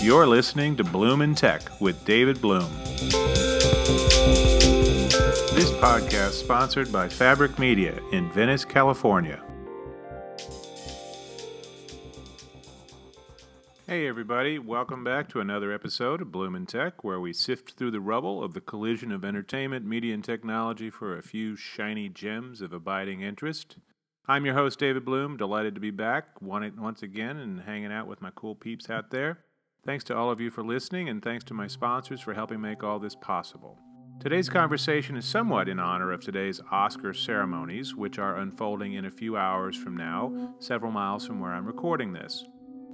You're listening to Bloom in Tech with David Bloom. This podcast sponsored by Fabric Media in Venice, California. Hey everybody, welcome back to another episode of Bloom in Tech where we sift through the rubble of the collision of entertainment, media, and technology for a few shiny gems of abiding interest. I'm your host, David Bloom. Delighted to be back once again and hanging out with my cool peeps out there. Thanks to all of you for listening, and thanks to my sponsors for helping make all this possible. Today's conversation is somewhat in honor of today's Oscar ceremonies, which are unfolding in a few hours from now, several miles from where I'm recording this.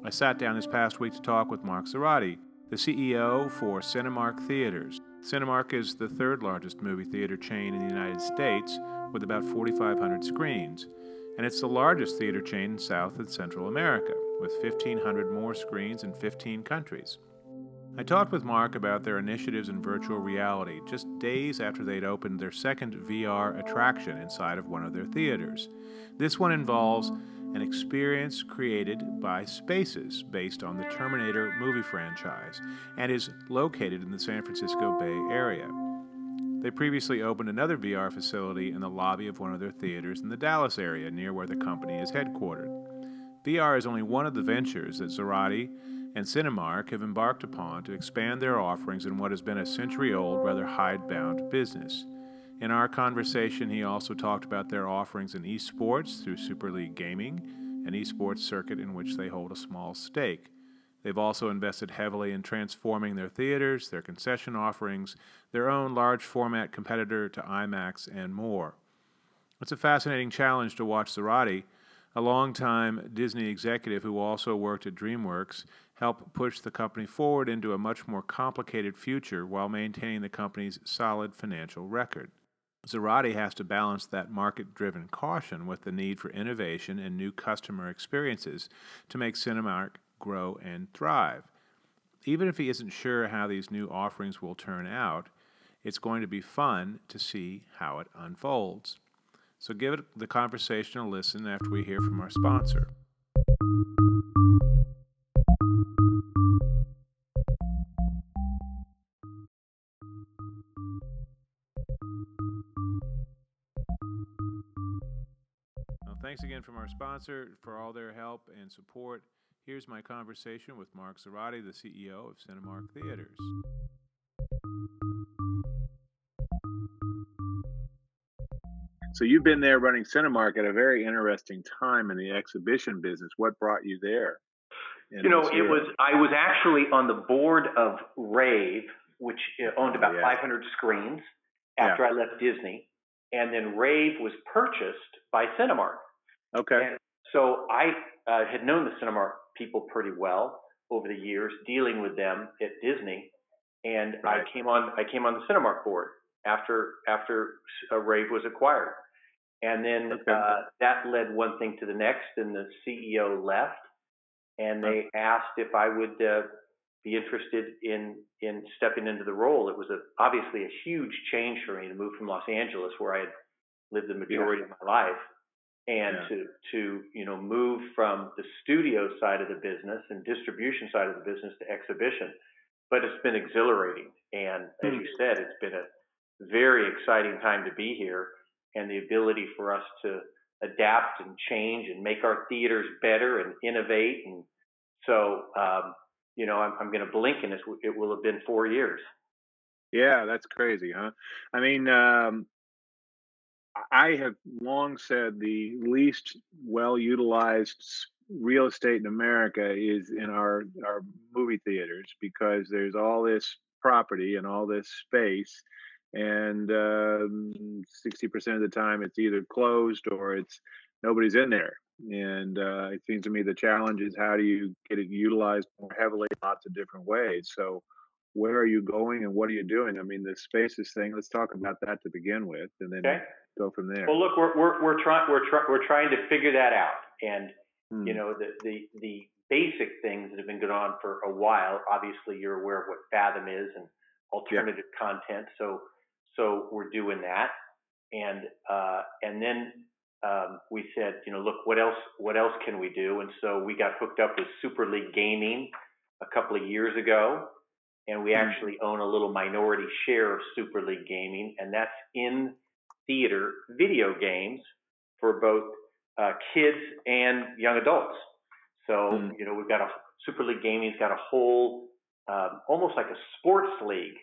I sat down this past week to talk with Mark Zoradi, the CEO for Cinemark Theaters. Cinemark is the third largest movie theater chain in the United States with about 4,500 screens and it's the largest theater chain in South and Central America, with 1,500 more screens in 15 countries. I talked with Mark about their initiatives in virtual reality just days after they'd opened their second VR attraction inside of one of their theaters. This one involves an experience created by Spaces based on the Terminator movie franchise and is located in the San Francisco Bay Area. They previously opened another VR facility in the lobby of one of their theaters in the Dallas area near where the company is headquartered. VR is only one of the hmm. ventures that Zoradi and Cinemark have embarked upon to expand their offerings in what has been a century old, rather hidebound business. In our conversation, he also talked about their offerings in esports through Super League Gaming, an esports circuit in which they hold a small stake. They've also invested heavily in transforming their theaters, their concession offerings, their own large format competitor to IMAX, and more. It's a fascinating challenge to watch Zoradi, a longtime Disney executive who also worked at DreamWorks, help push the company forward into a much more complicated future while maintaining the company's solid financial record. Zoradi has to balance that market driven caution with the need for innovation and new customer experiences to make Cinemark grow, and thrive. Even if he isn't sure how these new offerings will turn out, it's going to be fun to see how it unfolds. So give it the conversation a listen after we hear from our sponsor. Well, thanks again from our sponsor for all their help and support. Here's my conversation with Mark Zoradi, the CEO of Cinemark Theaters. So you've been there running Cinemark at a very interesting time in the exhibition business. What brought you there? You know, it was I was actually on the board of Rave, which uh, owned about oh, yeah. 500 screens after yeah. I left Disney, and then Rave was purchased by Cinemark. Okay. And so I uh, had known the Cinemark people pretty well over the years, dealing with them at Disney, and right. I came on I came on the Cinemark board after after uh, Rave was acquired, and then okay. uh, that led one thing to the next, and the CEO left, and they asked if I would uh, be interested in in stepping into the role. It was a, obviously a huge change for me to move from Los Angeles, where I had lived the majority yeah. of my life, and yeah. to to you know move from the studio side of the business and distribution side of the business to exhibition but it's been exhilarating and as mm. you said it's been a very exciting time to be here and the ability for us to adapt and change and make our theaters better and innovate. And so um, you know i'm, I'm going to blink and it will have been four years. Yeah that's crazy huh? I mean um, I have long said the least well utilized real estate in America is in our our movie theaters because there's all this property and all this space and um, 60% of the time it's either closed or it's nobody's in there and uh, it seems to me the challenge is how do you get it utilized more heavily in lots of different ways so where are you going and what are you doing i mean the spaces thing let's talk about that to begin with and then okay go from there. Well, look, we're we're we're trying we're trying we're trying to figure that out, and hmm. you know the the the basic things that have been going on for a while. Obviously, you're aware of what Fathom is and alternative yeah. content. So so we're doing that, and uh, and then um, we said, you know, look, what else what else can we do? And so we got hooked up with Super League Gaming, a couple of years ago, and we mm-hmm. actually own a little minority share of Super League Gaming, and that's in theater video games for both uh, kids and young adults. So mm. you know we've got a Super League Gaming's got a whole um, almost like a sports league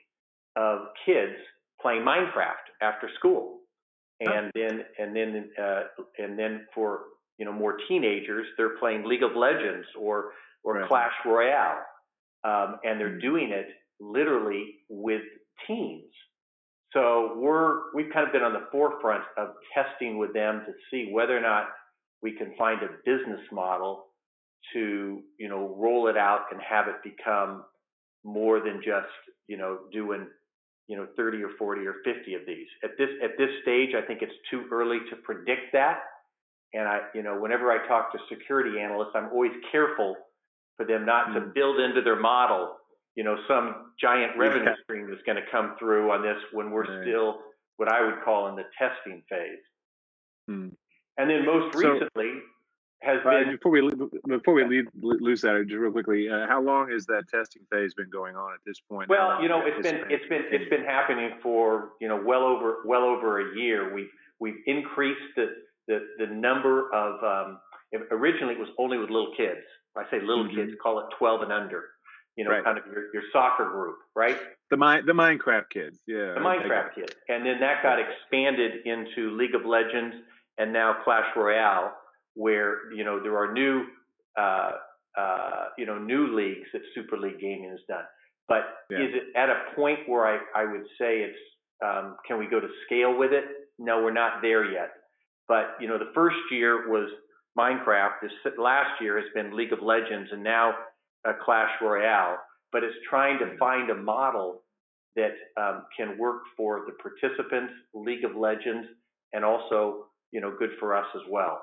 of kids playing Minecraft after school, and then and then uh, and then for you know more teenagers they're playing League of Legends or or right. Clash Royale, um, and they're mm. doing it literally with teens. So we're we've kind of been on the forefront of testing with them to see whether or not we can find a business model to you know roll it out and have it become more than just you know doing you know 30 or 40 or 50 of these at this at this stage i think it's too early to predict that and i you know whenever i talk to security analysts i'm always careful for them not mm-hmm. to mm. build into their model you know some giant revenue yeah. stream that's going to come through on this when we're right. still what i would call in the testing phase mm. and then most recently so, has been before we before we leave, lose that just real quickly. Uh, how long has that testing phase been going on at this point? Well, you know, it's been it's been it's been happening for you know well over well over a year. We've we've increased the the, the number of um, originally it was only with little kids. I say little mm-hmm. kids, call it 12 and under. You know, right. kind of your, your soccer group, right? The mi- the Minecraft kids, yeah. The Minecraft kids, and then that got expanded into League of Legends and now Clash Royale where you know there are new uh, uh, you know new leagues that Super League Gaming has done. But yeah. is it at a point where I, I would say it's um, can we go to scale with it? No, we're not there yet. But you know the first year was Minecraft. This last year has been League of Legends, and now uh, Clash Royale. But it's trying to find a model that um, can work for the participants, League of Legends, and also you know good for us as well.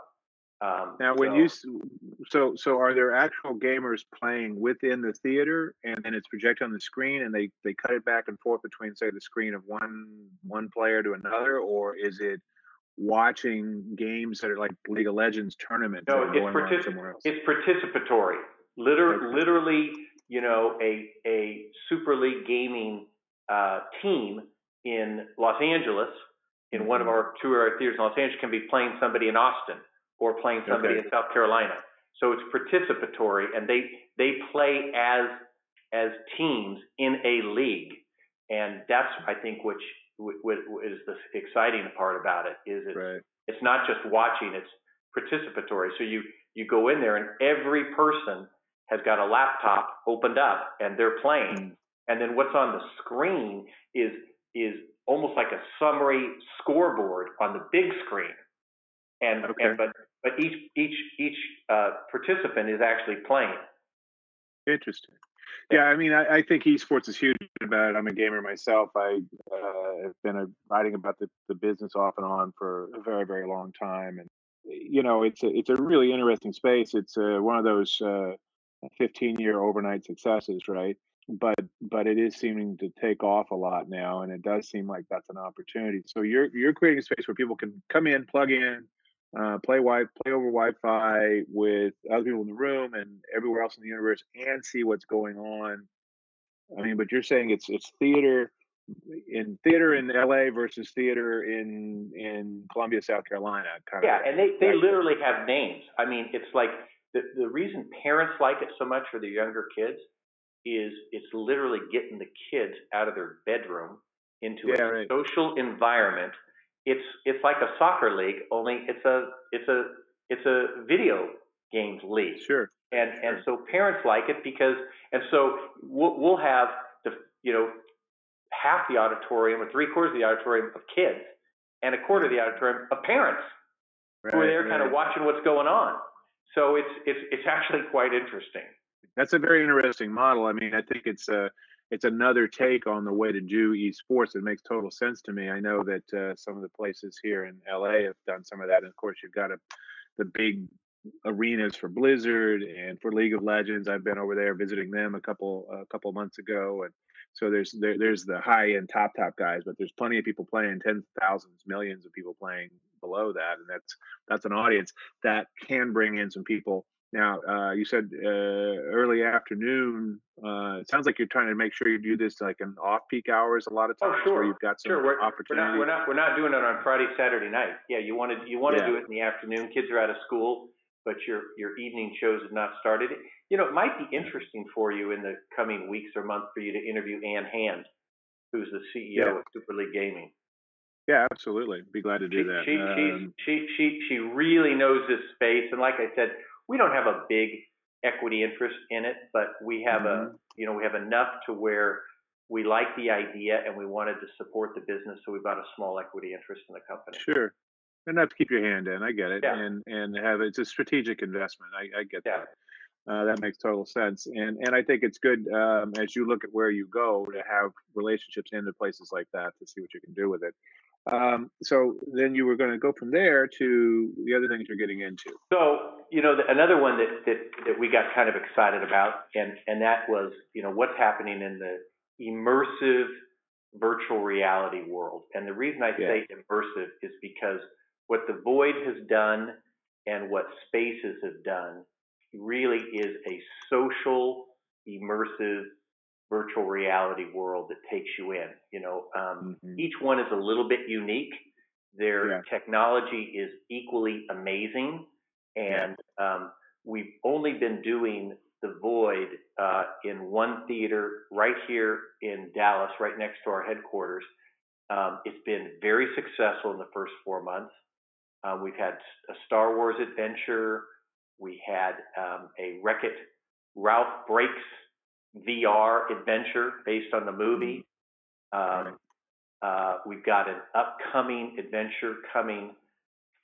Um, now, when so, you so so are there actual gamers playing within the theater, and then it's projected on the screen, and they they cut it back and forth between say the screen of one one player to another, or is it watching games that are like League of Legends tournaments? No, it's, partic- it's participatory. Literally, okay. literally, you know, a a Super League gaming uh, team in Los Angeles, in one of mm-hmm. our two of our theaters in Los Angeles, can be playing somebody in Austin or playing somebody okay. in South Carolina. So it's participatory, and they they play as as teams in a league, and that's I think which, which is the exciting part about it is it's right. it's not just watching, it's participatory. So you you go in there, and every person has got a laptop opened up, and they're playing, mm. and then what's on the screen is is almost like a summary scoreboard on the big screen. And, okay. and but but each each each uh, participant is actually playing. Interesting. Yeah, I mean, I, I, think esports is huge about it. I'm a gamer myself. I uh, have been a, writing about the, the business off and on for a very, very long time, and you know, it's a it's a really interesting space. It's uh, one of those uh, 15 year overnight successes, right? But but it is seeming to take off a lot now, and it does seem like that's an opportunity. So you're you're creating a space where people can come in, plug in, uh, play wi- play over Wi-Fi with other people in the room and everywhere else in the universe, and see what's going on. I mean, but you're saying it's it's theater in theater in LA versus theater in in Columbia, South Carolina. Kind yeah, of and they they literally have names. I mean, it's like the the reason parents like it so much for their younger kids is it's literally getting the kids out of their bedroom into yeah, a right. social environment it's it's like a soccer league, only it's a it's a it's a video games league. Sure. And sure. and so parents like it because and so we'll, we'll have the you know half the auditorium or three quarters of the auditorium of kids and a quarter of the auditorium of parents right, who are there right. kind of watching what's going on. So it's it's it's actually quite interesting. That's a very interesting model. I mean, I think it's uh it's another take on the way to do esports. It makes total sense to me. I know that uh, some of the places here in LA have done some of that, and of course, you've got a, the big arenas for Blizzard and for League of Legends. I've been over there visiting them a couple a couple months ago, and so there's there, there's the high end top top guys, but there's plenty of people playing, tens of thousands, millions of people playing below that, and that's that's an audience that can bring in some people Now, uh, you said uh, early afternoon. Uh, it sounds like you're trying to make sure you do this like in off-peak hours a lot of Oh, times, sure. where you've got some Sure, we're, we're opportunity. not, we're not, we're not doing it on Friday, Saturday night. Yeah, you want to, you want to Yeah. do it in the afternoon. Kids are out of school, but your, your evening shows have not started. You know, it might be interesting for you in the coming weeks or months for you to interview Ann Hand, who's the CEO Yeah. of Super League Gaming. Yeah, absolutely. Be glad to do She, that. she, Um, she, she, she really knows this space. And like I said, we don't have a big equity interest in it, but we have Mm-hmm. a, you know, we have enough to where we like the idea and we wanted to support the business. So we bought a small equity interest in the company. Sure. and Enough to keep your hand in. I get it. Yeah. And and have it's a strategic investment. I, I get Yeah. that. Uh, that makes total sense. And and I think it's good um, as you look at where you go to have relationships into places like that to see what you can do with it. Um, so then you were going to go from there to the other things you're getting into. So, you know, the, another one that, that, that we got kind of excited about, and, and that was, you know, what's happening in the immersive virtual reality world. And the reason I say immersive is because what the Void has done and what Spaces have done really is a social, immersive virtual reality world that takes you in. You know, um, Mhm. each one is a little bit unique. Their Yeah. technology is equally amazing, and um, we've only been doing the Void uh, in one theater right here in Dallas, right next to our headquarters. Um, it's been very successful in the first four months. Uh, we've had a Star Wars adventure. We had um, a Wreck It Ralph Breaks VR adventure based on the movie. Um, uh, we've got an upcoming adventure coming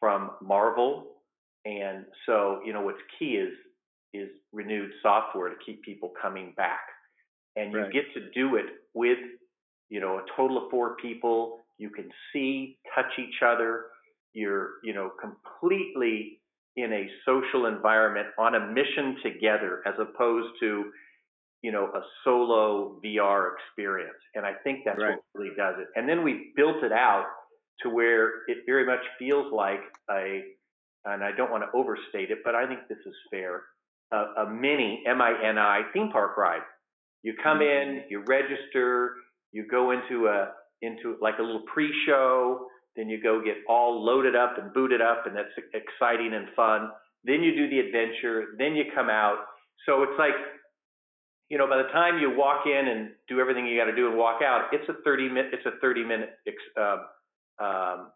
from Marvel, and so you know what's key is is renewed software to keep people coming back, and you Right. get to do it with you know a total of four people. You can see, touch each other. You're you know completely in a social environment on a mission together, as opposed to you know, a solo VR experience. And I think that's Right. what really does it. And then we built it out to where it very much feels like a, and I don't want to overstate it, but I think this is fair, a, a mini M-I-N-I theme park ride. You come mm-hmm. in, you register, you go into a, into like a little pre-show, then you go get all loaded up and booted up and that's exciting and fun. Then you do the adventure, then you come out. So it's like, you know, by the time you walk in and do everything you got to do and walk out, it's a 30 minute, it's a 30 minute uh, um,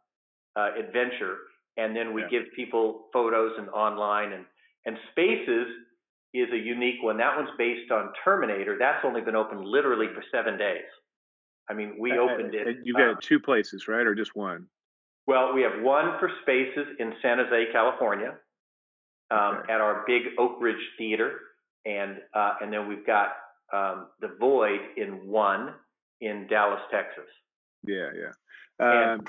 uh, adventure. And then we Yeah. give people photos and online and, and Spaces is a unique one. That one's based on Terminator. That's only been open literally for seven days. I mean, we opened it. You uh, got two places, right, or just one? well, we have one for Spaces in San Jose, California, um, Okay. at our big Oak Ridge Theater, and uh, and then we've got um, the Void in one in Dallas, Texas. Yeah, yeah. And- Um,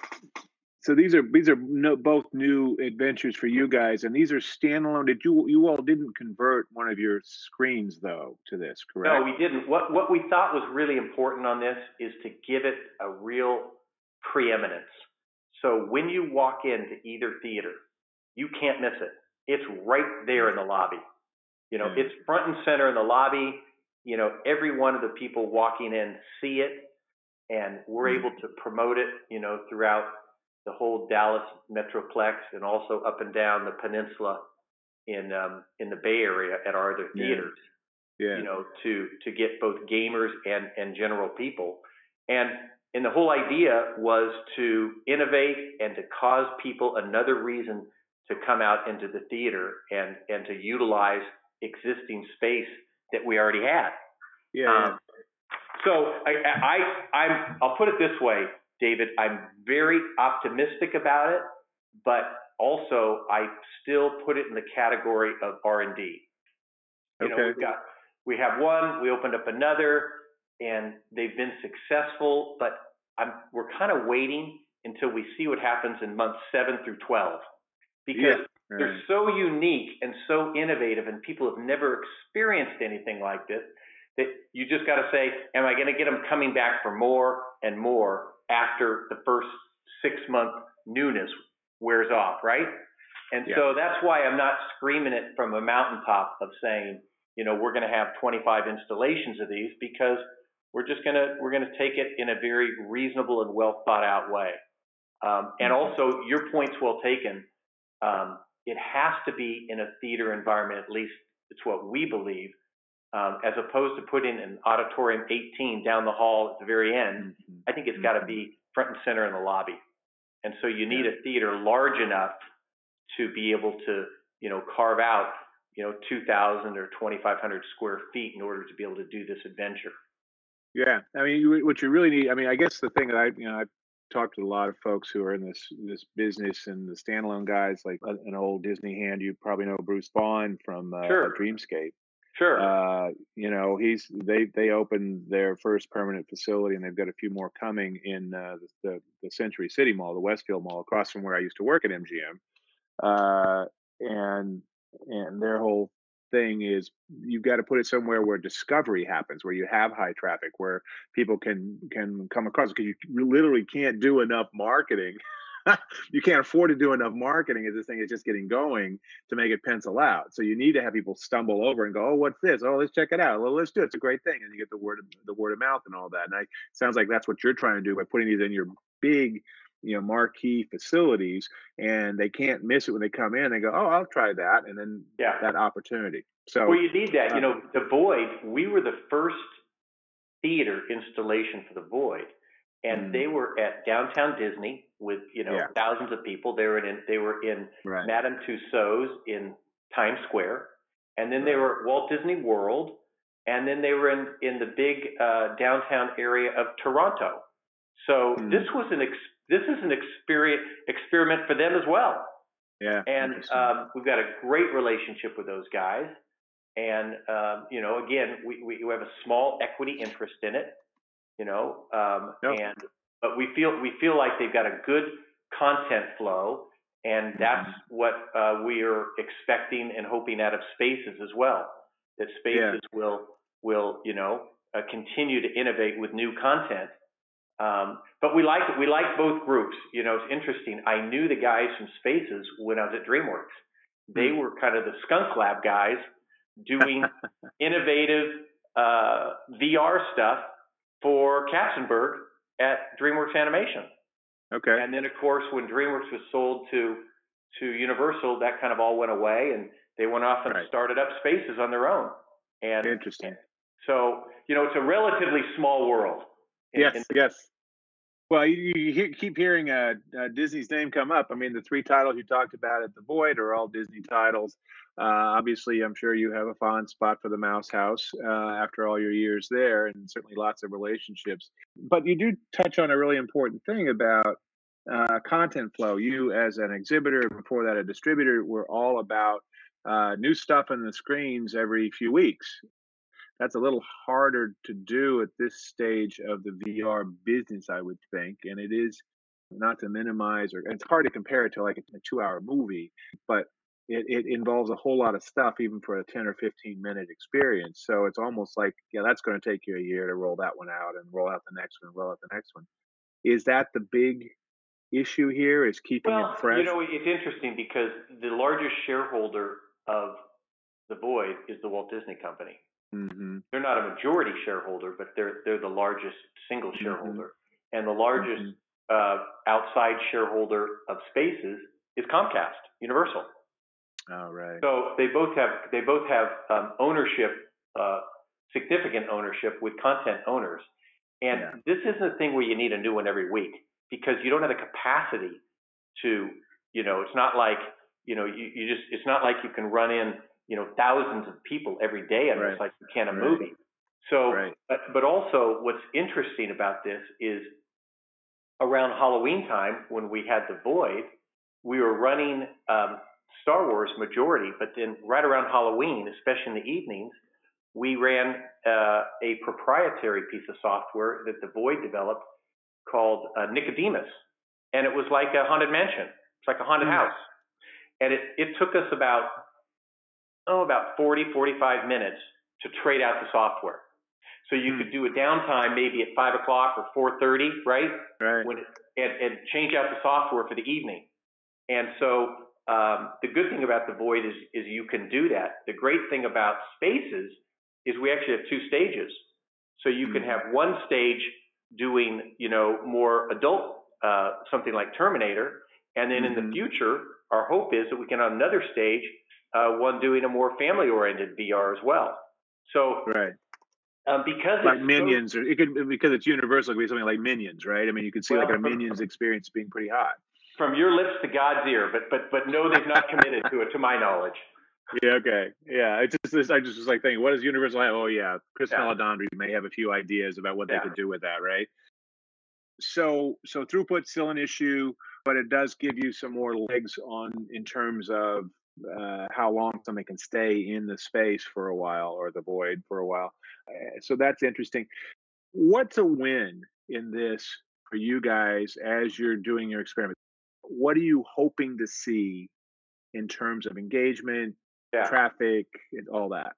so these are these are no, both new adventures for you guys, and these are standalone. Did you you all didn't convert one of your screens though to this, correct? No, we didn't. What what we thought was really important on this is to give it a real preeminence. So when you walk into either theater, you can't miss it. It's right there in the lobby. You know, Yeah. it's front and center in the lobby. You know, every one of the people walking in see it, and we're Mhm. able to promote it. You know, throughout the whole Dallas metroplex and also up and down the peninsula in um, in the Bay Area at our other Yeah. theaters yeah, you know, to to get both gamers and and general people. And and the whole idea was to innovate and to cause people another reason to come out into the theater and and to utilize existing space that we already had. yeah. Um, so I, I I'm I'll put it this way, David. I'm very optimistic about it, but also I still put it in the category of R and D. You know, Okay. we've got we have one, we opened up another, and they've been successful, but I'm we're kind of waiting until we see what happens in months seven through twelve. Because they're so unique and so innovative, and people have never experienced anything like this. That you just got to say, "Am I going to get them coming back for more and more after the first six month newness wears off?" Right? And Yeah. so that's why I'm not screaming it from a mountaintop of saying, you know, we're going to have 25 installations of these because we're just going to we're going to take it in a very reasonable and well thought out way. Um, and also, your point's well taken. Um, it has to be in a theater environment, at least it's what we believe, um, as opposed to putting an auditorium 18 down the hall at the very end. Mhm. I think it's got to be front and center in the lobby. And so you need a theater large enough to be able to, you know, carve out, you know, 2,000 or 2,500 square feet in order to be able to do this adventure. Yeah, I mean, what you really need. I mean, I guess the thing that I, you know, I've talked to a lot of folks who are in this this business and the standalone guys, like an old Disney hand. You probably know Bruce Vaughn from uh, Sure. Dreamscape. Sure. Uh, you know, he's they they opened their first permanent facility, and they've got a few more coming in uh, the, the the Century City Mall, the Westfield Mall, across from where I used to work at MGM. Uh, and and their whole thing is you've got to put it somewhere where discovery happens, where you have high traffic, where people can can come across because you literally can't do enough marketing. you can't afford to do enough marketing as this thing is just getting going to make it pencil out. So you need to have people stumble over and go, "Oh, what's this? Oh, let's check it out. Well, let's do it. It's a great thing." And you get the word of, the word of mouth and all that. And I sounds like that's what you're trying to do by putting these in your big, you know, marquee facilities, and they can't miss it when they come in. They go, "Oh, I'll try that," and then yeah. that opportunity. So Well, you need that. uh, You know, the Void. We were the first theater installation for the Void, and Mm. they were at downtown Disney with you know Yeah. thousands of people. They were in. They were in right, Madame Tussauds in Times Square, and then they were at Walt Disney World, and then they were in in the big uh, downtown area of Toronto. So Hmm. this was an ex- this is an experience experiment for them as well. yeah, And um, we've got a great relationship with those guys. And um, you know, again, we, we have a small equity interest in it. You know, um, and but we feel we feel like they've got a good content flow, and that's Mm-hmm. what uh, we are expecting and hoping out of Spaces as well. That Spaces will will you know uh, continue to innovate with new content. Um, but we like we like both groups. You know, it's interesting. I knew the guys from Spaces when I was at DreamWorks. They were kind of the skunk lab guys doing innovative uh, VR stuff for Katzenberg at DreamWorks Animation. okay, And then, of course, when DreamWorks was sold to to Universal, that kind of all went away, and they went off and Right. started up Spaces on their own. And interesting. so, you know, it's a relatively small world. In- yes, in- yes. Well, you, you hear, keep hearing uh, uh, Disney's name come up. I mean, the three titles you talked about at the Void are all Disney titles. Uh, obviously, I'm sure you have a fond spot for the Mouse House uh, after all your years there, and certainly lots of relationships. But you do touch on a really important thing about uh, content flow. You, as an exhibitor, before that, a distributor, were all about uh, new stuff on the screens every few weeks that's a little harder to do at this stage of the VR business, I would think. And it is not to minimize, or it's hard to compare it to like a, two hour movie, but it, it involves a whole lot of stuff, even for a 10 or 15 minute experience. So it's almost like, yeah, that's going to take you a year to roll that one out and roll out the next one, roll out the next one. Is that the big issue here? Is keeping Well, it fresh? you know, it's interesting because the largest shareholder of the Void is the Walt Disney Company. Hmm They're not a majority shareholder, but they're they're the largest single Mhm. shareholder, and the largest Mhm. uh, outside shareholder of Spaces is Comcast, Universal. Oh, right. So they both have they both have um, ownership, uh, significant ownership with content owners. And Yeah. this isn't a thing where you need a new one every week because you don't have the capacity to, you know, it's not like, you know, you, you just it's not like you can run in, you know, thousands of people every day and Right. it's like you can a Right. movie. So, Right. but, but also what's interesting about this is around Halloween time when we had the void, we were running um, Star Wars majority, but then right around Halloween, especially in the evenings, we ran uh, a proprietary piece of software that the Void developed called uh, Nicodemus, and it was like a haunted mansion. It's like a haunted Hmm. house, and it it took us about oh about 40 45 minutes to trade out the software. So you Hmm. could do a downtime maybe at five o'clock or four thirty, right? Right. when it, and, and change out the software for the evening. And so um, the good thing about the void is is you can do that. The great thing about spaces is we actually have two stages. So you can Mm-hmm. have one stage doing, you know, more adult, uh, something like Terminator, and then in Mhm. the future, our hope is that we can on another stage, uh, one doing a more family-oriented VR as well. So Right. um, because Like it's so- Minions, or it could because it's universal. It could be something like Minions, right? I mean, you could see like a Minions experience being pretty hot. from your lips to God's ear, but but but no, they've not committed to it, to my knowledge. Yeah. Okay. Yeah. It's just this. I just was like thinking, what does Universal have? Oh yeah, Chris Yeah. Meledandri may have a few ideas about what they could do with that, right? So so throughput's still an issue, but it does give you some more legs on in terms of uh, how long something can stay in the space for a while or the void for a while. Uh, so that's interesting. What's a win in this for you guys as you're doing your experiment? What are you hoping to see in terms of engagement, Yeah. traffic, and all that?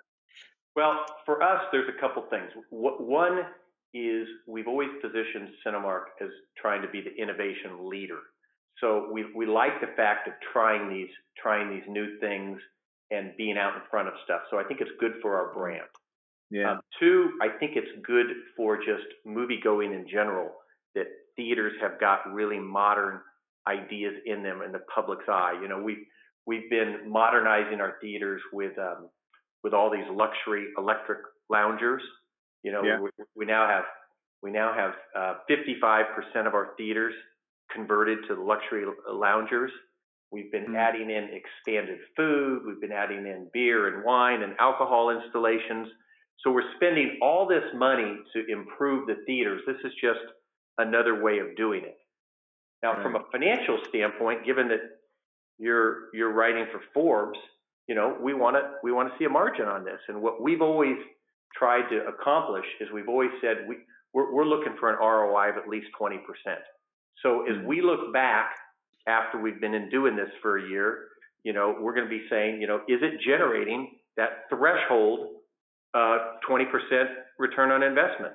Well, for us, there's a couple things. One is we've always positioned Cinemark as trying to be the innovation leader. So we we like the fact of trying these trying these new things and being out in front of stuff. So I think it's good for our brand. Yeah. Um, two, I think it's good for just movie going in general that theaters have got really modern ideas in them in the public's eye. You know, we've we've been modernizing our theaters with um, with all these luxury electric loungers. You know, Yeah. we, we now have we now have uh, 55% of our theaters converted to luxury loungers. We've been Mm. adding in expanded food. We've been adding in beer and wine and alcohol installations. So we're spending all this money to improve the theaters. This is just another way of doing it. Now, from a financial standpoint, given that you're you're writing for Forbes, you know, we want to we want to see a margin on this. And what we've always tried to accomplish is we've always said we we're, we're looking for an ROI of at least 20%. So as Mhm. we look back after we've been in doing this for a year, you know, we're going to be saying, you know, is it generating that threshold uh, 20% return on investment?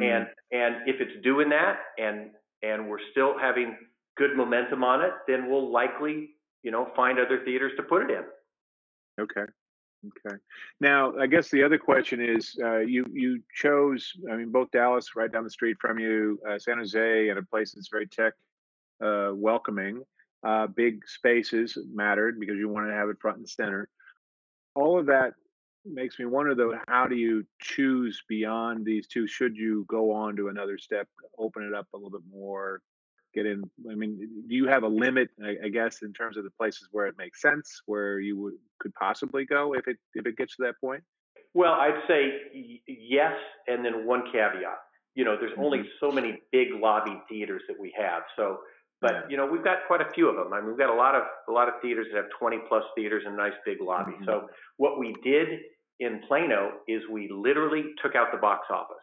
And and if it's doing that and and we're still having good momentum on it, then we'll likely, you know, find other theaters to put it in. Okay. Okay. Now, I guess the other question is, uh, you you chose, I mean, both Dallas, right down the street from you, uh, San Jose, and a place that's very tech uh, welcoming. Uh, big spaces mattered because you wanted to have it front and center. All of that makes me wonder, though, how do you choose beyond these two? Should you go on to another step, open it up a little bit more, get in? I mean, do you have a limit, I, I guess, in terms of the places where it makes sense, where you would could possibly go if it if it gets to that point? Well, I'd say y- yes, and then one caveat. You know, there's only so many big lobby theaters that we have. So, but Yeah. you know, we've got quite a few of them. I mean, we've got a lot of a lot of theaters that have 20 plus theaters and nice big lobbies. Mhm. So, what we did in Plano is we literally took out the box office.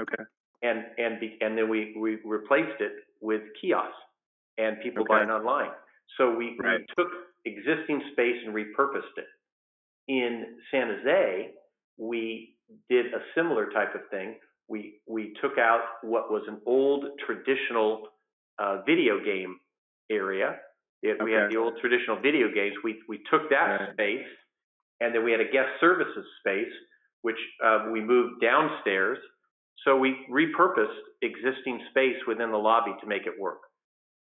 Okay. and and be, and then we we replaced it with kiosks and people Okay. buying online. So we, Right. we took existing space and repurposed it. In San Jose, we did a similar type of thing. We we took out what was an old traditional uh, video game area. It, We had the old traditional video games. We we took that Right. space, and then we had a guest services space, which uh, we moved downstairs. So we repurposed existing space within the lobby to make it work.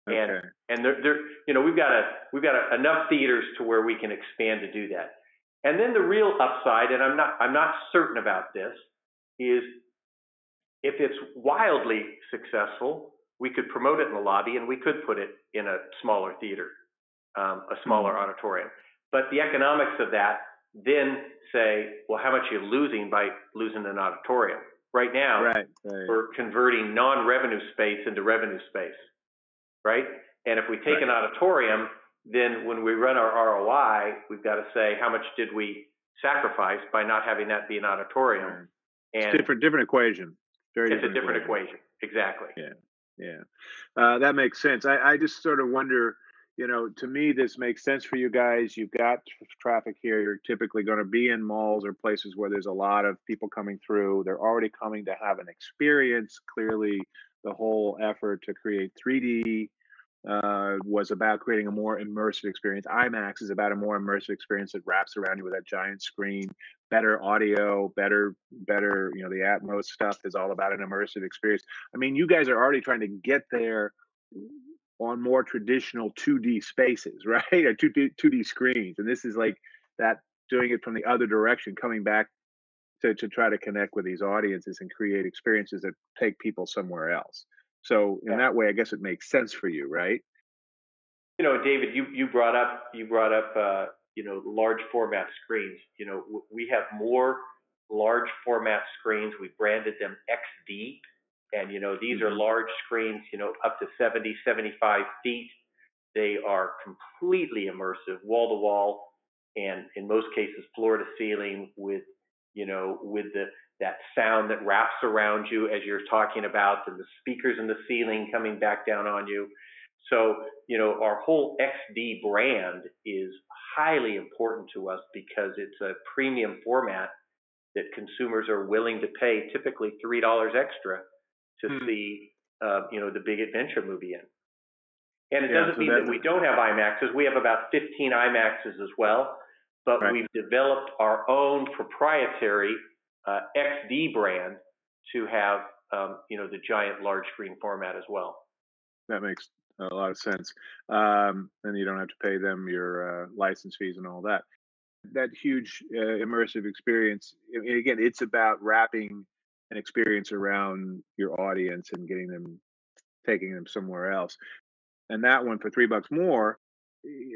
And Okay. and there, there, you know, we've got a we've got a, enough theaters to where we can expand to do that. And then the real upside, and I'm not I'm not certain about this, is if it's wildly successful, we could promote it in the lobby and we could put it in a smaller theater, um, a smaller Mhm. auditorium. But the economics of that then say, well, how much are you losing by losing an auditorium? Right now, Right. right. we're converting non-revenue space into revenue space, right? And if we take an auditorium, then when we run our ROI, we've got to say how much did we sacrifice by not having that be an auditorium? Right. And It's different different equation. Very it's a different equation. Exactly. Yeah. Yeah, uh, that makes sense. I, I just sort of wonder, you know, to me, this makes sense for you guys. You've got tr- traffic here. You're typically going to be in malls or places where there's a lot of people coming through. They're already coming to have an experience. Clearly, the whole effort to create 3D uh, was about creating a more immersive experience. IMAX is about a more immersive experience that wraps around you with that giant screen, better audio, better, better. You know, the Atmos stuff is all about an immersive experience. I mean, you guys are already trying to get there on more traditional 2D spaces, right? Or 2D, 2D screens, and this is like that doing it from the other direction, coming back to, to try to connect with these audiences and create experiences that take people somewhere else. So in yeah. that way, I guess it makes sense for you, right? You know, David, you, you brought up you brought up uh, you know large format screens. You know, we have more large format screens. We branded them XD, and you know these are mm-hmm. large screens. You know, up to 70, 75 feet. They are completely immersive, wall to wall, and in most cases floor to ceiling with you know with the that sound that wraps around you as you're talking about, and the speakers in the ceiling coming back down on you. So, you know, our whole XD brand is highly important to us because it's a premium format that consumers are willing to pay typically $3 extra to hmm. see, uh, you know, the big adventure movie in. And it yeah, doesn't so mean that we don't have IMAXs. We have about 15 IMAXs as well, but right. we've developed our own proprietary uh, XD brand to have um, you know the giant large screen format as well. That makes a lot of sense, um, and you don't have to pay them your uh, license fees and all that. That huge uh, immersive experience. Again, it's about wrapping an experience around your audience and getting them, taking them somewhere else. And that one for three bucks more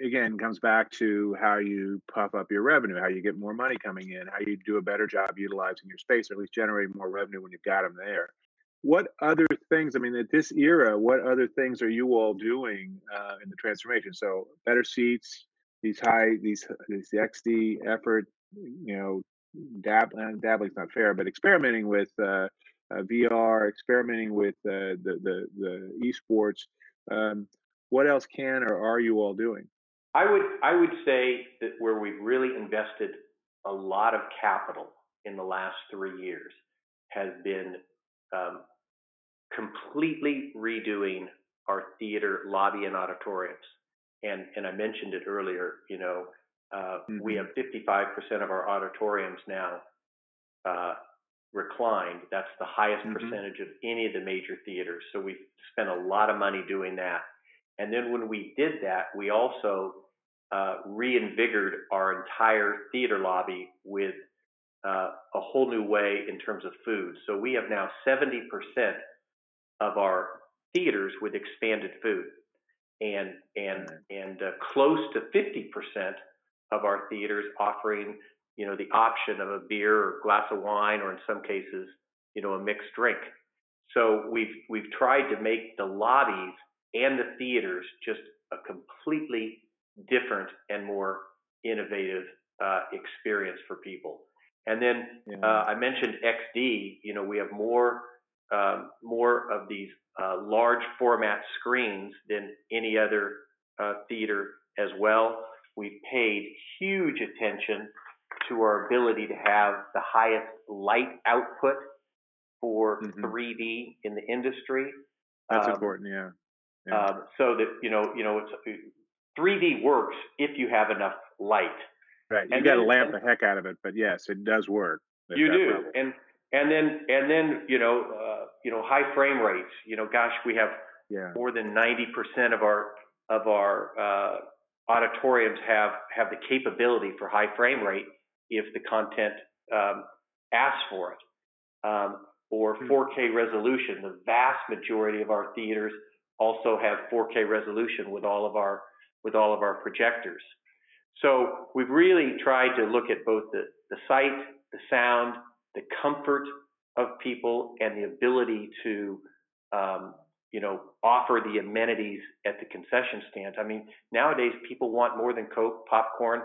again comes back to how you puff up your revenue, how you get more money coming in, how you do a better job utilizing your space, or at least generating more revenue when you've got them there. What other things? I mean, at this era, what other things are you all doing uh, in the transformation? So, better seats, these high, these these XD effort, you know, dab, uh, dabbling's not fair, but experimenting with uh, uh VR, experimenting with uh, the the the esports. Um, what else can or are you all doing? I would I would say that where we've really invested a lot of capital in the last three years has been um, completely redoing our theater lobby and auditoriums. And and I mentioned it earlier. You know, uh, mm-hmm. we have 55% of our auditoriums now uh, reclined. That's the highest mm-hmm. percentage of any of the major theaters. So we've spent a lot of money doing that. And then when we did that, we also uh, reinvigorated our entire theater lobby with uh, a whole new way in terms of food. So we have now 70% of our theaters with expanded food, and and and uh, close to 50% of our theaters offering you know the option of a beer or glass of wine, or in some cases you know a mixed drink. So we've we've tried to make the lobbies and the theaters just a completely different and more innovative uh, experience for people. And then yeah. uh, I mentioned XD. You know, we have more um, more of these uh, large format screens than any other uh, theater as well. We've paid huge attention to our ability to have the highest light output for mm-hmm. 3D in the industry. That's um, important, yeah. Yeah. Um, so that you know, you know, it's 3D works if you have enough light. Right. You got to lamp the heck out of it, but yes, it does work. You do, level. and and then and then you know, uh, you know, high frame rates. You know, gosh, we have yeah. more than 90% of our of our uh, auditoriums have have the capability for high frame rate if the content um, asks for it, um, or 4K hmm. resolution. The vast majority of our theaters also have 4K resolution with all of our with all of our projectors. So we've really tried to look at both the, the sight, the sound, the comfort of people, and the ability to um, you know offer the amenities at the concession stands. I mean, nowadays people want more than Coke, popcorn,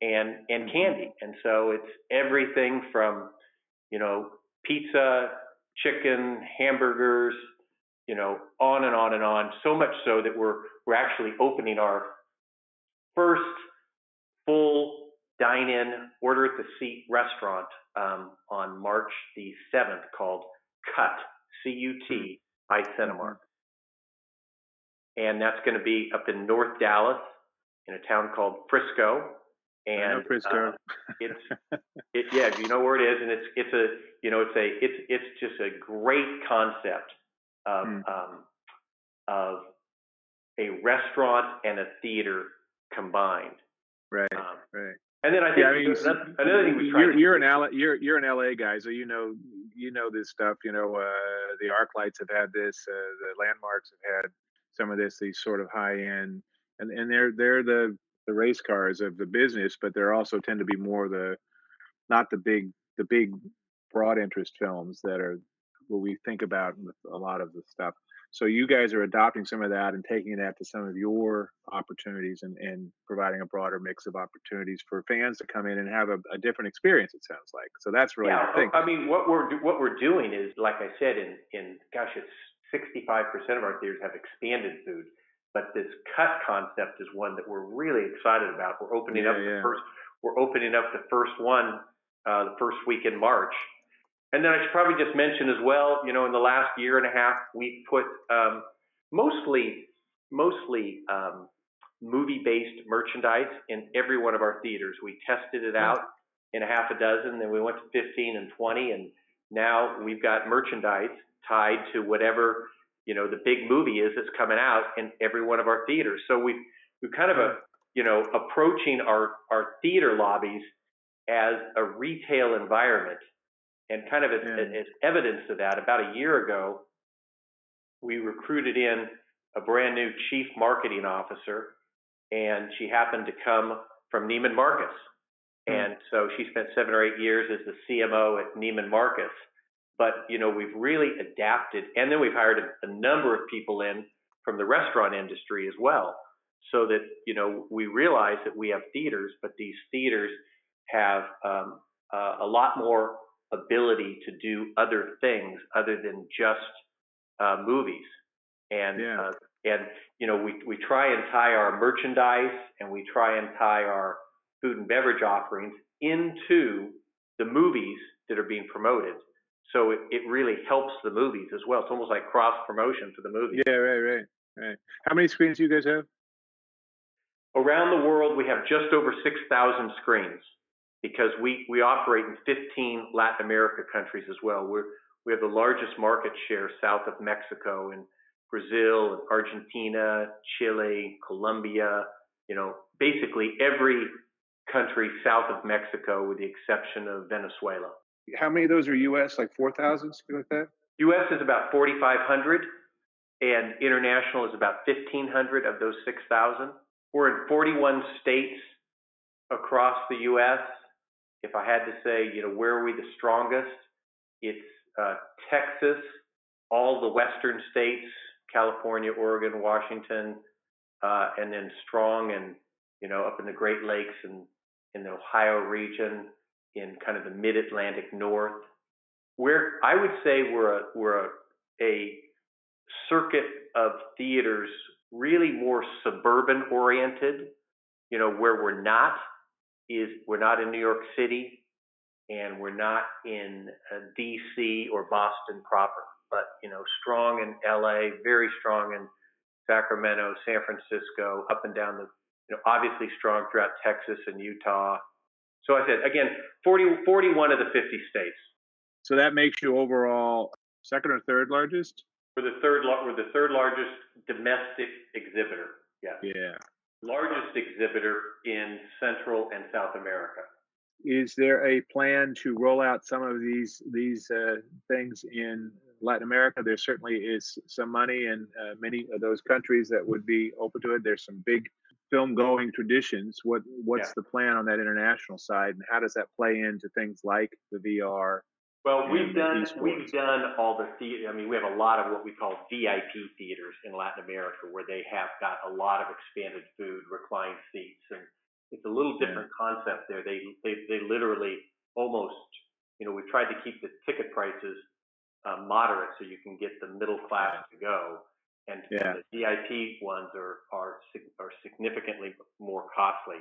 and and candy, and so it's everything from you know pizza, chicken, hamburgers, you know, on and on and on. So much so that we're we're actually opening our first full dine-in, order at the seat restaurant um, on March the seventh, called Cut C U T by Cinemark. and that's going to be up in North Dallas in a town called Frisco. And I know Frisco. Uh, it's it, yeah, you know where it is, and it's it's a you know it's a it's it's just a great concept of Hmm. um, of a restaurant and a theater combined. right, Um, right. and then I think Yeah, I mean, another, another thing we tried you're to you're an LA, you're you're an LA guy, so you know you know this stuff. You know, uh, the ArcLights have had this, uh, the landmarks have had some of this, these sort of high end, and and they're they're the the race cars of the business, but they're also tend to be more the not the big the big broad interest films that are what we think about with a lot of the stuff. So you guys are adopting some of that and taking that to some of your opportunities and, and providing a broader mix of opportunities for fans to come in and have a, a different experience. It sounds like so. That's really yeah, the thing. I mean, what we're what we're doing is, like I said, in in gosh, it's 65% of our theaters have expanded food, but this cut concept is one that we're really excited about. We're opening up Yeah, the yeah. first. We're opening up the first one uh, the first week in March, and then I should probably just mention as well. You know, in the last year and a half, we put um, mostly mostly um, movie-based merchandise in every one of our theaters. We tested it out in a half a dozen, then we went to 15 and 20, and now we've got merchandise tied to whatever you know the big movie is that's coming out in every one of our theaters. So we we kind of a you know approaching our our theater lobbies as a retail environment, and kind of as, Yeah. as evidence of that. About a year ago, we recruited in a brand new chief marketing officer, and she happened to come from Neiman Marcus. Hmm. And so she spent seven or eight years as the CMO at Neiman Marcus. But you know, we've really adapted, and then we've hired a, a number of people in from the restaurant industry as well, so that you know we realize that we have theaters, but these theaters have um, uh, a lot more ability to do other things other than just uh, movies. And Yeah. uh, and you know, we we try and tie our merchandise and we try and tie our food and beverage offerings into the movies that are being promoted. So it, it really helps the movies as well. It's almost like cross promotion for the movies. Yeah, right, right, right. How many screens do you guys have? Around the world, we have just over 6,000 screens because we, we operate in 15 Latin America countries as well. We're, we have the largest market share south of Mexico and Brazil and Argentina, Chile, Colombia, you know, basically every country south of Mexico with the exception of Venezuela. How many of those are U.S. Like four thousand, something like that? US is about 4,500 and international is about 1,500 of those 6,000. We're in 41 states across the US. If I had to say, you know, where are we the strongest? It's uh, Texas, all the western states, California, Oregon, Washington, uh, and then strong and, you know, up in the Great Lakes and in the Ohio region, in kind of the mid-Atlantic north where I would say we're a, we're a, a circuit of theaters really more suburban oriented. You know, where we're not is we're not in New York City and we're not in uh, DC or Boston proper, but you know, strong in LA, very strong in Sacramento, San Francisco, up and down the, you know, obviously strong throughout Texas and Utah. So I said again, 40, 41 of the 50 states. So that makes you overall second or third largest. We're the third. We're the third largest domestic exhibitor. Yes, Yeah. Largest exhibitor in Central and South America. Is there a plan to roll out some of these these uh, things in Latin America? There certainly is some money in uh, many of those countries that would be open to it. There's some big film going traditions. What what's Yeah. the plan on that international side, and how does that play into things like the VR? Well, we've done esports. we've done all the theater. I mean, we have a lot of what we call VIP theaters in Latin America, where they have got a lot of expanded food, reclined seats, and it's a little Yeah. different concept there. They they they literally almost, you know, we've tried to keep the ticket prices uh, moderate so you can get the middle class to go, and, Yeah. and the VIP ones are are are significantly more costly.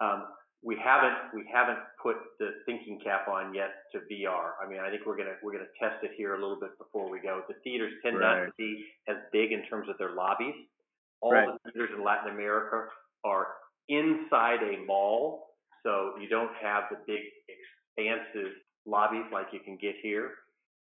Um, we haven't we haven't put the thinking cap on yet to VR. I mean, I think we're gonna we're gonna test it here a little bit before we go. The theaters tend not to be as big in terms of their lobbies, All Right. the theaters in Latin America are inside a mall, so you don't have the big expansive lobbies like you can get here.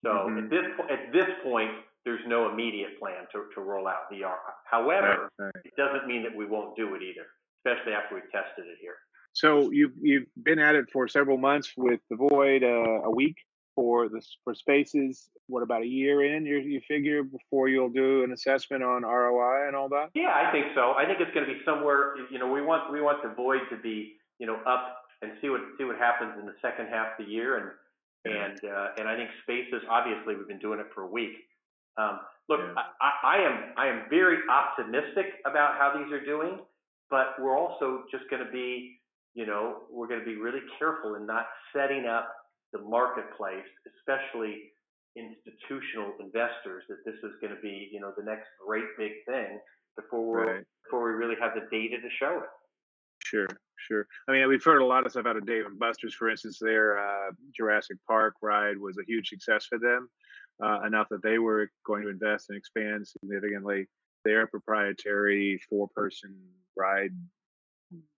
So Mhm. at this at this point, there's no immediate plan to, to roll out VR. However, Right, right. it doesn't mean that we won't do it either, especially after we've tested it here. So you've you've been at it for several months with the Void, uh, a week for the for Spaces. What about a year in? You you figure before you'll do an assessment on ROI and all that. Yeah, I think so. I think it's going to be somewhere. You know, we want we want the void to be you know up and see what see what happens in the second half of the year, and Yeah. and uh, and I think spaces. Obviously, we've been doing it for a week. Um, look, Yeah. I, I I am I am very optimistic about how these are doing, but we're also just going to be you know we're going to be really careful in not setting up the marketplace, especially institutional investors, that this is going to be you know the next great big thing before Right. before we really have the data to show it. Sure, sure. I mean, we've heard a lot of stuff out of Dave and Buster's, for instance. Their uh, Jurassic Park ride was a huge success for them, uh, enough that they were going to invest and expand significantly their proprietary four-person ride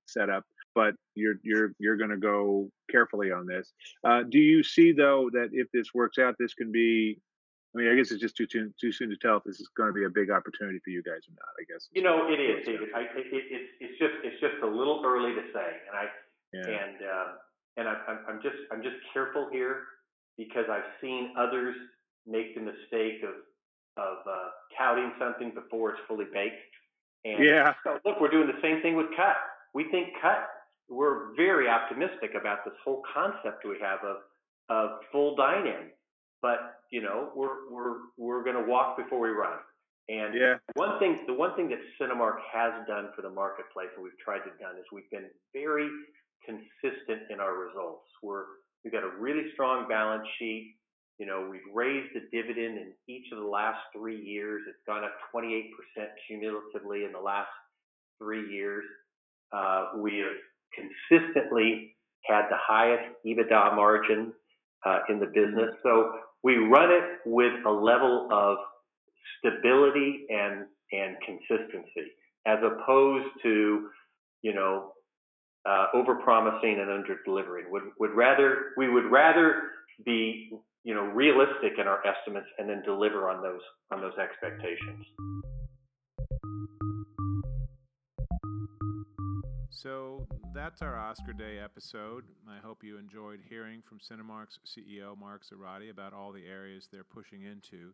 setup. But you're you're you're going to go carefully on this. Uh, do you see though that if this works out, this can be? I mean, I guess it's just too too, too soon to tell if this is going to be a big opportunity for you guys or not. I guess You know, it is, David. I, it, it, it's it's just it's just a little early to say, and I Yeah. and um, and I, I'm I'm just I'm just careful here because I've seen others make the mistake of of uh, touting something before it's fully baked. And Yeah. so, look, we're doing the same thing with cut. We think cut. We're very optimistic about this whole concept we have of of full dine-in, but you know, we're we're we're going to walk before we run. And Yeah. one thing, the one thing that Cinemark has done for the marketplace, and we've tried to done, is we've been very consistent in our results. We're we've got a really strong balance sheet. You know, we've raised the dividend in each of the last three years. It's gone up 28% cumulatively in the last three years. Uh, we have consistently had the highest EBITDA margin uh, in the business. So we run it with a level of stability and and consistency, as opposed to, you know, uh, over promising and under delivering. Would would rather we would rather be you know realistic in our estimates and then deliver on those on those expectations. So that's our Oscar Day episode. I hope you enjoyed hearing from Cinemark's CEO Mark Zoradi about all the areas they're pushing into.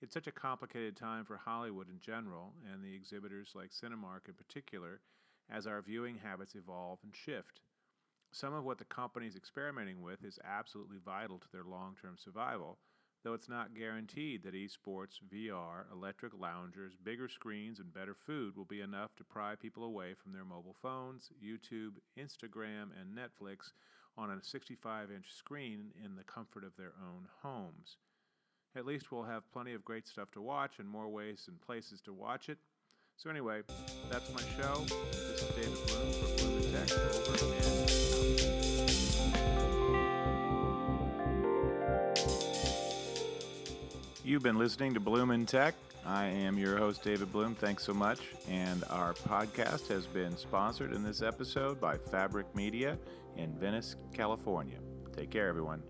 It's such a complicated time for Hollywood in general, and the exhibitors like Cinemark in particular, as our viewing habits evolve and shift. Some of what the company's experimenting with is absolutely vital to their long term survival, though it's not guaranteed that esports, VR, electric loungers, bigger screens, and better food will be enough to pry people away from their mobile phones, YouTube, Instagram, and Netflix on a 65 inch screen in the comfort of their own homes. At least we'll have plenty of great stuff to watch and more ways and places to watch it. So, anyway, that's my show. This is David Bloom for Bloom Tech. Over and out. You've been listening to Bloom in Tech. I am your host, David Bloom. Thanks so much. And our podcast has been sponsored in this episode by Fabric Media in Venice, California. Take care, everyone.